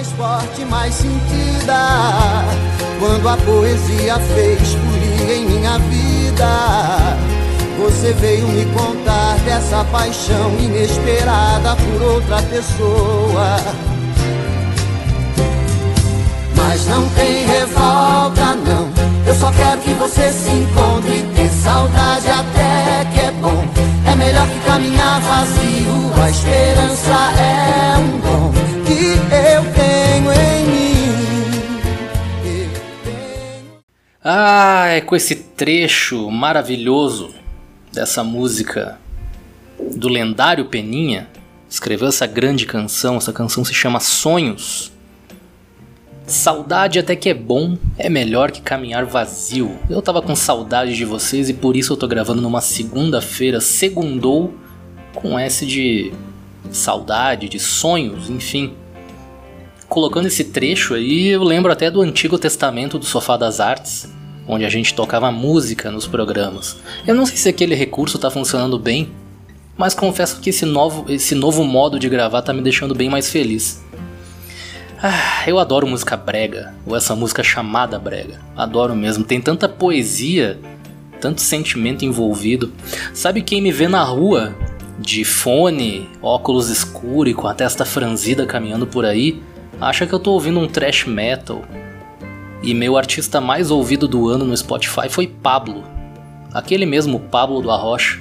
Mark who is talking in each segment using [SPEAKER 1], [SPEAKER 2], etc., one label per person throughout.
[SPEAKER 1] mais forte, mais sentida. Quando a poesia fez folia em minha vida. Você veio me contar dessa paixão inesperada por outra pessoa. Mas não tem revolta, não. Eu só quero que você se encontre. Ter saudade até que é bom. É melhor que caminhar vazio. A esperança é um dom
[SPEAKER 2] com esse trecho maravilhoso dessa música do lendário Peninha, escreveu essa grande canção. Essa canção se chama Sonhos. Saudade até que é bom, é melhor que caminhar vazio. Eu tava com saudade de vocês e por isso eu tô gravando numa segunda-feira, segundou, com S de saudade, de sonhos, enfim. Colocando esse trecho aí, eu lembro até do Antigo Testamento do Sofá das Artes, onde a gente tocava música nos programas. Eu não sei se aquele recurso tá funcionando bem, mas confesso que esse novo, esse novo modo de gravar tá me deixando bem mais feliz. Ah, eu adoro música brega, ou essa música chamada brega. Adoro mesmo, tem tanta poesia, tanto sentimento envolvido. Sabe quem me vê na rua, de fone, óculos escuros e com a testa franzida caminhando por aí, acha que eu tô ouvindo um thrash metal. E meu artista mais ouvido do ano no Spotify foi Pablo. Aquele mesmo Pablo do Arrocha.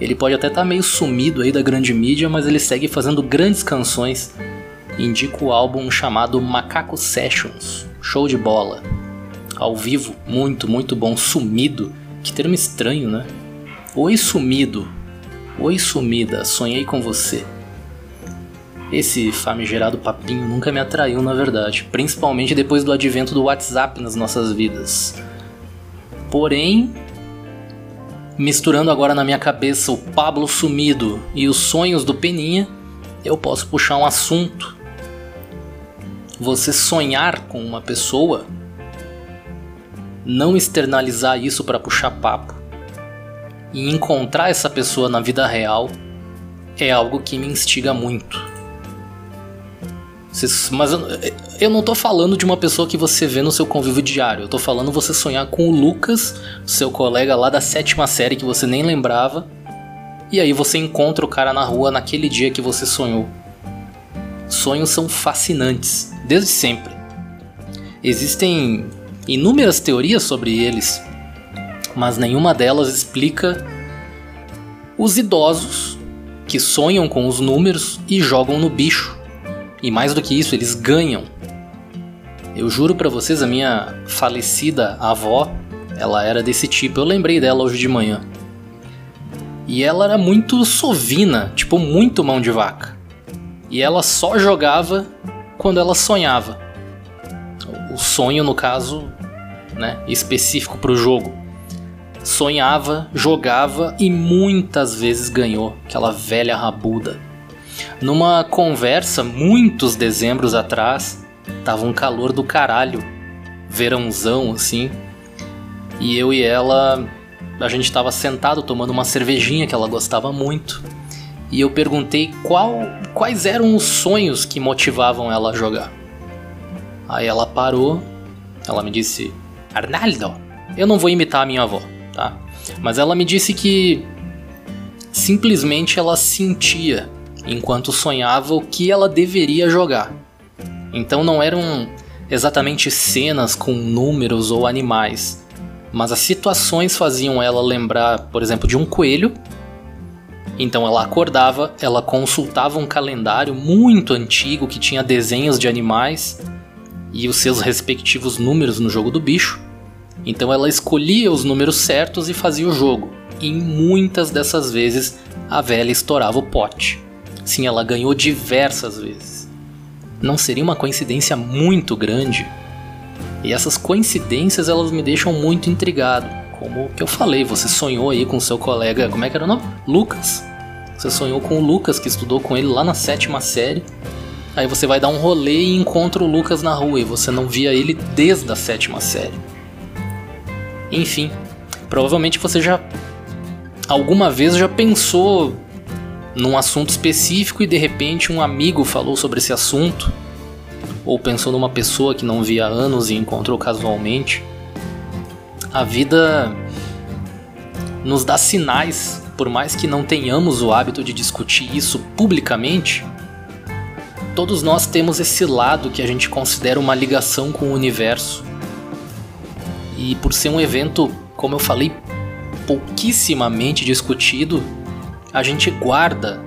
[SPEAKER 2] Ele pode até estar tá meio sumido aí da grande mídia, mas ele segue fazendo grandes canções indico o álbum chamado Macaco Sessions, show de bola. Ao vivo, muito, muito bom. Sumido, que termo estranho, né? Oi sumido, oi sumida, sonhei com você. Esse famigerado papinho nunca me atraiu, na verdade, principalmente depois do advento do WhatsApp nas nossas vidas. Porém, misturando agora na minha cabeça o Pablo sumido e os sonhos do Peninha, eu posso puxar um assunto você sonhar com uma pessoa, não externalizar isso para puxar papo e encontrar essa pessoa na vida real é algo que me instiga muito. Mas eu, não tô falando de uma pessoa que você vê no seu convívio diário. Eu tô falando você sonhar com o Lucas, seu colega lá da sétima série que você nem lembrava. E aí você encontra o cara na rua naquele dia que você sonhou. Sonhos são fascinantes desde sempre. Existem inúmeras teorias sobre eles, mas nenhuma delas explica os idosos que sonham com os números e jogam no bicho. E mais do que isso, eles ganham. Eu juro para vocês, a minha falecida avó, ela era desse tipo. Eu lembrei dela hoje de manhã. E ela era muito sovina, tipo muito mão de vaca. E ela só jogava quando ela sonhava. O sonho, no caso, né, específico para o jogo. Sonhava, jogava e muitas vezes ganhou, aquela velha rabuda. Numa conversa, muitos dezembros atrás, tava um calor do caralho, verãozão assim, e eu e ela, a gente tava sentado tomando uma cervejinha que ela gostava muito e eu perguntei qual, quais eram os sonhos que motivavam ela a jogar. Aí ela parou, ela me disse: Arnaldo, eu não vou imitar a minha avó, tá? Mas ela me disse que simplesmente ela sentia, enquanto sonhava, o que ela deveria jogar. Então não eram exatamente cenas com números ou animais, mas as situações faziam ela lembrar, por exemplo, de um coelho então ela acordava, ela consultava um calendário muito antigo que tinha desenhos de animais e os seus respectivos números no jogo do bicho. Então ela escolhia os números certos e fazia o jogo. E muitas dessas vezes a velha estourava o pote. Sim, ela ganhou diversas vezes. Não seria uma coincidência muito grande? E essas coincidências elas me deixam muito intrigado como que eu falei, você sonhou aí com seu colega, como é que era o nome? Lucas. Você sonhou com o Lucas, que estudou com ele lá na sétima série. Aí você vai dar um rolê e encontra o Lucas na rua e você não via ele desde a sétima série. Enfim, provavelmente você já alguma vez já pensou num assunto específico e de repente um amigo falou sobre esse assunto ou pensou numa pessoa que não via há anos e encontrou casualmente. A vida nos dá sinais, por mais que não tenhamos o hábito de discutir isso publicamente. Todos nós temos esse lado que a gente considera uma ligação com o universo. E por ser um evento, como eu falei, pouquíssimamente discutido, a gente guarda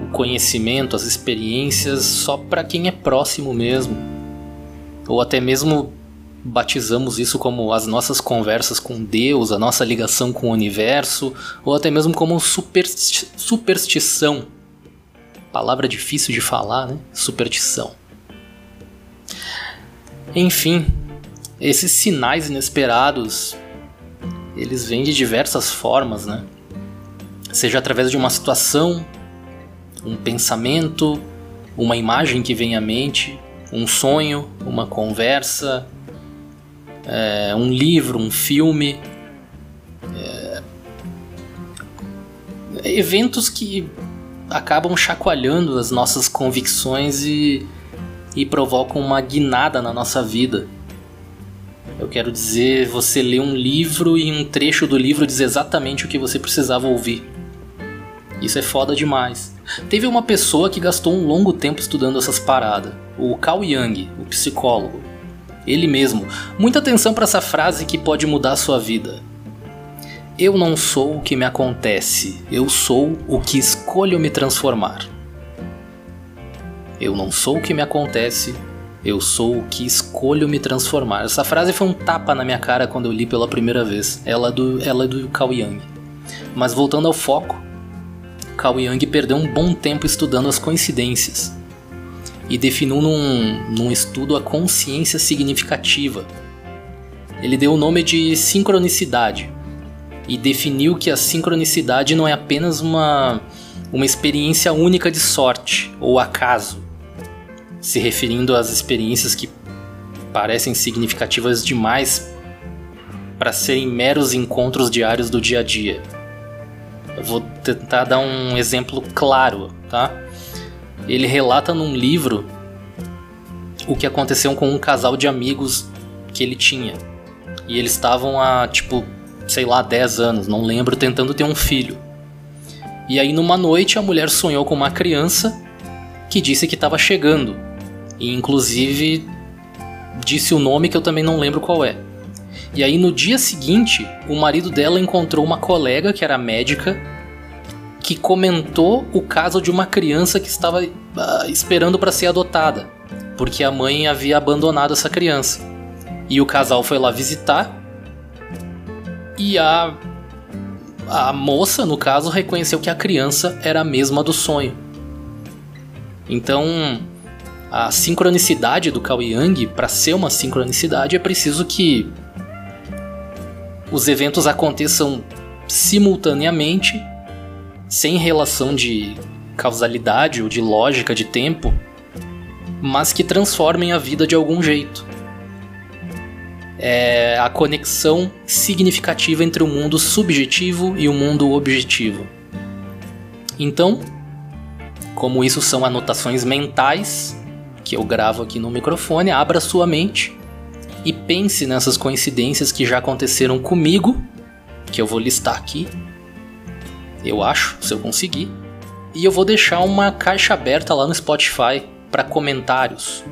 [SPEAKER 2] o conhecimento, as experiências só para quem é próximo mesmo. Ou até mesmo batizamos isso como as nossas conversas com Deus, a nossa ligação com o universo, ou até mesmo como supersti superstição. Palavra difícil de falar, né? Superstição. Enfim, esses sinais inesperados, eles vêm de diversas formas, né? Seja através de uma situação, um pensamento, uma imagem que vem à mente, um sonho, uma conversa, é, um livro, um filme. É, eventos que acabam chacoalhando as nossas convicções e, e provocam uma guinada na nossa vida. Eu quero dizer, você lê um livro e um trecho do livro diz exatamente o que você precisava ouvir. Isso é foda demais. Teve uma pessoa que gastou um longo tempo estudando essas paradas, o Carl Jung, o psicólogo. Ele mesmo. Muita atenção para essa frase que pode mudar a sua vida. Eu não sou o que me acontece, eu sou o que escolho me transformar. Eu não sou o que me acontece, eu sou o que escolho me transformar. Essa frase foi um tapa na minha cara quando eu li pela primeira vez. Ela é do, ela é do Carl Jung. Mas voltando ao foco, Carl Jung perdeu um bom tempo estudando as coincidências e definiu num, num estudo a consciência significativa. Ele deu o nome de sincronicidade e definiu que a sincronicidade não é apenas uma, uma experiência única de sorte ou acaso, se referindo às experiências que parecem significativas demais para serem meros encontros diários do dia a dia. Vou tentar dar um exemplo claro, tá? Ele relata num livro o que aconteceu com um casal de amigos que ele tinha. E eles estavam há, tipo, sei lá, 10 anos, não lembro, tentando ter um filho. E aí numa noite a mulher sonhou com uma criança que disse que estava chegando. E inclusive disse o nome que eu também não lembro qual é. E aí no dia seguinte, o marido dela encontrou uma colega que era médica que comentou o caso de uma criança que estava uh, esperando para ser adotada, porque a mãe havia abandonado essa criança. E o casal foi lá visitar e a a moça, no caso, reconheceu que a criança era a mesma do sonho. Então, a sincronicidade do Cao Yang, para ser uma sincronicidade, é preciso que os eventos aconteçam simultaneamente, sem relação de causalidade ou de lógica de tempo, mas que transformem a vida de algum jeito. É a conexão significativa entre o mundo subjetivo e o mundo objetivo. Então, como isso são anotações mentais que eu gravo aqui no microfone, abra sua mente e pense nessas coincidências que já aconteceram comigo, que eu vou listar aqui. Eu acho, se eu conseguir. E eu vou deixar uma caixa aberta lá no Spotify para comentários,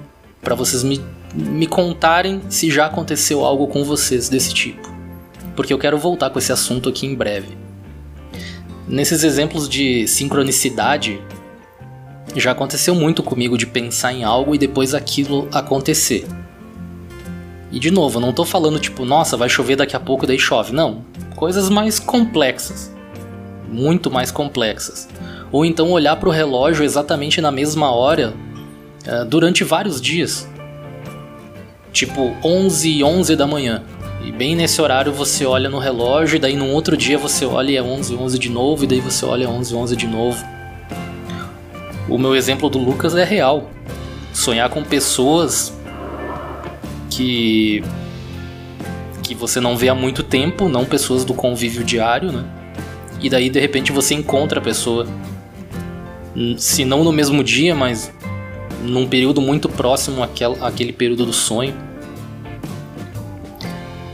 [SPEAKER 2] para vocês me, me contarem se já aconteceu algo com vocês desse tipo. Porque eu quero voltar com esse assunto aqui em breve. Nesses exemplos de sincronicidade, já aconteceu muito comigo de pensar em algo e depois aquilo acontecer. E de novo, não tô falando tipo, nossa, vai chover daqui a pouco daí chove. Não. Coisas mais complexas. Muito mais complexas. Ou então olhar para o relógio exatamente na mesma hora uh, durante vários dias. Tipo 11 e 11 da manhã. E bem nesse horário você olha no relógio, e daí num outro dia você olha e é 11 e 11 de novo, e daí você olha 11 e 11 de novo. O meu exemplo do Lucas é real. Sonhar com pessoas que que você não vê há muito tempo, não pessoas do convívio diário, né? E daí de repente você encontra a pessoa, se não no mesmo dia, mas num período muito próximo àquele, àquele período do sonho.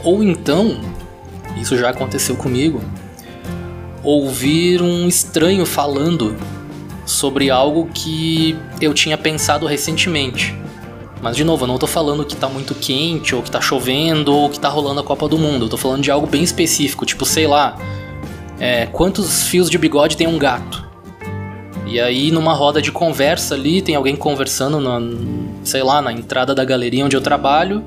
[SPEAKER 2] Ou então, isso já aconteceu comigo, ouvir um estranho falando sobre algo que eu tinha pensado recentemente. Mas de novo, eu não tô falando que tá muito quente, ou que tá chovendo, ou que tá rolando a Copa do Mundo. Eu tô falando de algo bem específico, tipo, sei lá, é, quantos fios de bigode tem um gato? E aí, numa roda de conversa ali, tem alguém conversando na, sei lá, na entrada da galeria onde eu trabalho,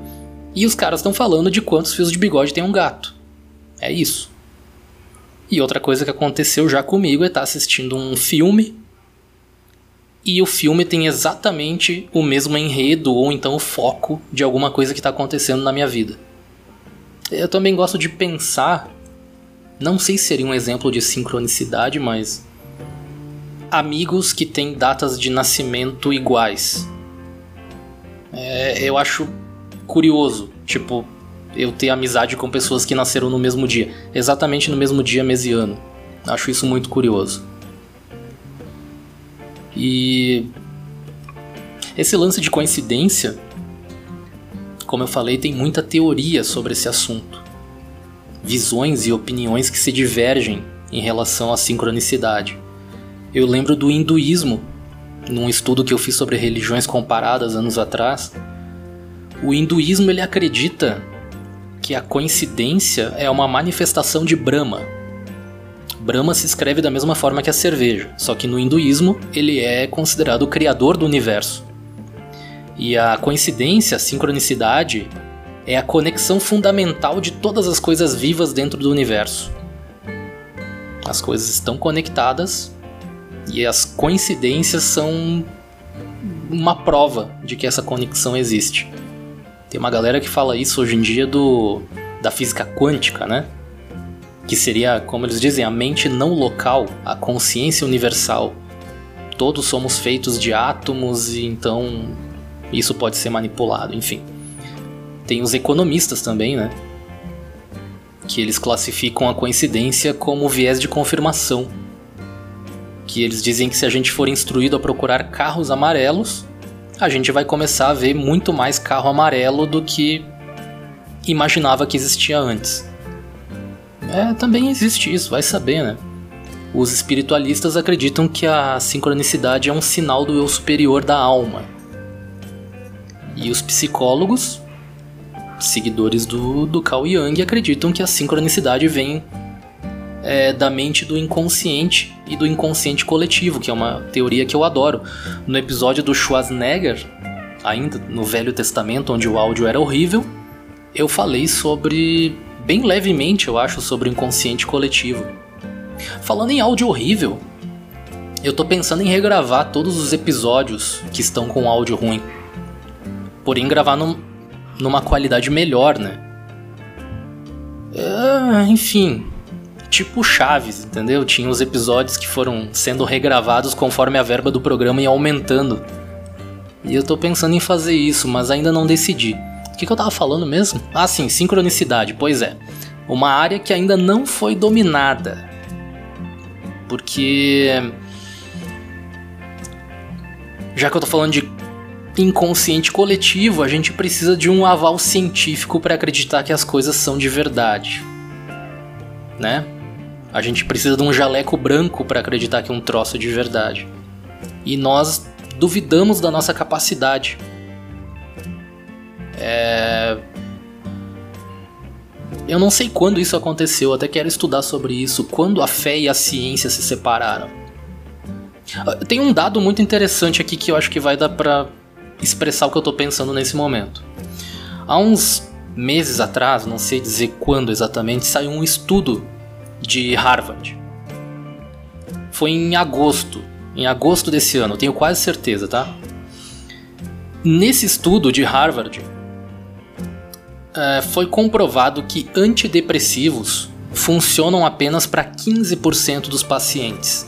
[SPEAKER 2] e os caras estão falando de quantos fios de bigode tem um gato. É isso. E outra coisa que aconteceu já comigo é estar tá assistindo um filme e o filme tem exatamente o mesmo enredo ou então o foco de alguma coisa que está acontecendo na minha vida. Eu também gosto de pensar, não sei se seria um exemplo de sincronicidade, mas amigos que têm datas de nascimento iguais. É, eu acho curioso, tipo, eu ter amizade com pessoas que nasceram no mesmo dia, exatamente no mesmo dia, mês e ano. Acho isso muito curioso. E esse lance de coincidência, como eu falei, tem muita teoria sobre esse assunto. Visões e opiniões que se divergem em relação à sincronicidade. Eu lembro do hinduísmo, num estudo que eu fiz sobre religiões comparadas anos atrás. O hinduísmo ele acredita que a coincidência é uma manifestação de Brahma. Brahma se escreve da mesma forma que a cerveja, só que no hinduísmo ele é considerado o criador do universo. E a coincidência, a sincronicidade, é a conexão fundamental de todas as coisas vivas dentro do universo. As coisas estão conectadas e as coincidências são uma prova de que essa conexão existe. Tem uma galera que fala isso hoje em dia do da física quântica, né? Que seria, como eles dizem, a mente não local, a consciência universal. Todos somos feitos de átomos e então isso pode ser manipulado, enfim. Tem os economistas também, né? Que eles classificam a coincidência como viés de confirmação. Que eles dizem que se a gente for instruído a procurar carros amarelos, a gente vai começar a ver muito mais carro amarelo do que imaginava que existia antes. É, também existe isso, vai saber, né? Os espiritualistas acreditam que a sincronicidade é um sinal do eu superior da alma. E os psicólogos, seguidores do, do Carl Jung, acreditam que a sincronicidade vem é, da mente do inconsciente e do inconsciente coletivo, que é uma teoria que eu adoro. No episódio do Schwarzenegger, ainda no Velho Testamento, onde o áudio era horrível, eu falei sobre, bem levemente, eu acho, sobre o inconsciente coletivo. Falando em áudio horrível, eu tô pensando em regravar todos os episódios que estão com áudio ruim. Porém, gravar num, numa qualidade melhor, né? É, enfim, tipo Chaves, entendeu? Tinha os episódios que foram sendo regravados conforme a verba do programa ia aumentando. E eu tô pensando em fazer isso, mas ainda não decidi. O que, que eu tava falando mesmo? Ah, sim, sincronicidade, pois é. Uma área que ainda não foi dominada. Porque. Já que eu tô falando de inconsciente coletivo, a gente precisa de um aval científico para acreditar que as coisas são de verdade. Né? A gente precisa de um jaleco branco para acreditar que um troço é de verdade. E nós duvidamos da nossa capacidade. É... Eu não sei quando isso aconteceu, até quero estudar sobre isso. Quando a fé e a ciência se separaram. Ah, tem um dado muito interessante aqui que eu acho que vai dar pra expressar o que eu tô pensando nesse momento. Há uns meses atrás, não sei dizer quando exatamente, saiu um estudo de Harvard. Foi em agosto, em agosto desse ano, tenho quase certeza, tá? Nesse estudo de Harvard, é, foi comprovado que antidepressivos funcionam apenas para 15% dos pacientes.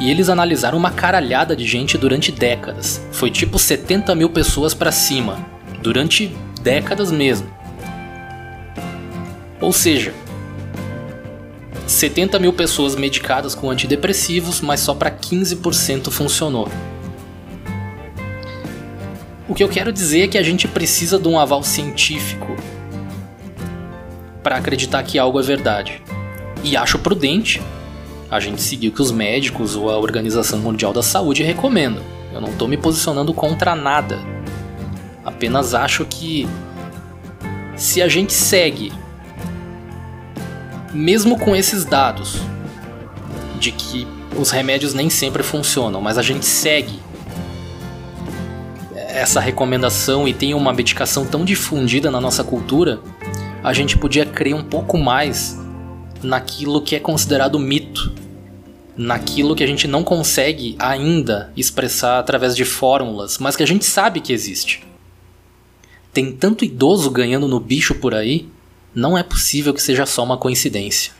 [SPEAKER 2] E eles analisaram uma caralhada de gente durante décadas. Foi tipo 70 mil pessoas para cima, durante décadas mesmo. Ou seja, 70 mil pessoas medicadas com antidepressivos, mas só para 15% funcionou. O que eu quero dizer é que a gente precisa de um aval científico para acreditar que algo é verdade. E acho prudente a gente seguir o que os médicos ou a Organização Mundial da Saúde recomendam. Eu não estou me posicionando contra nada. Apenas acho que se a gente segue, mesmo com esses dados, de que os remédios nem sempre funcionam, mas a gente segue essa recomendação e tem uma medicação tão difundida na nossa cultura, a gente podia crer um pouco mais naquilo que é considerado mito, naquilo que a gente não consegue ainda expressar através de fórmulas, mas que a gente sabe que existe. Tem tanto idoso ganhando no bicho por aí, não é possível que seja só uma coincidência.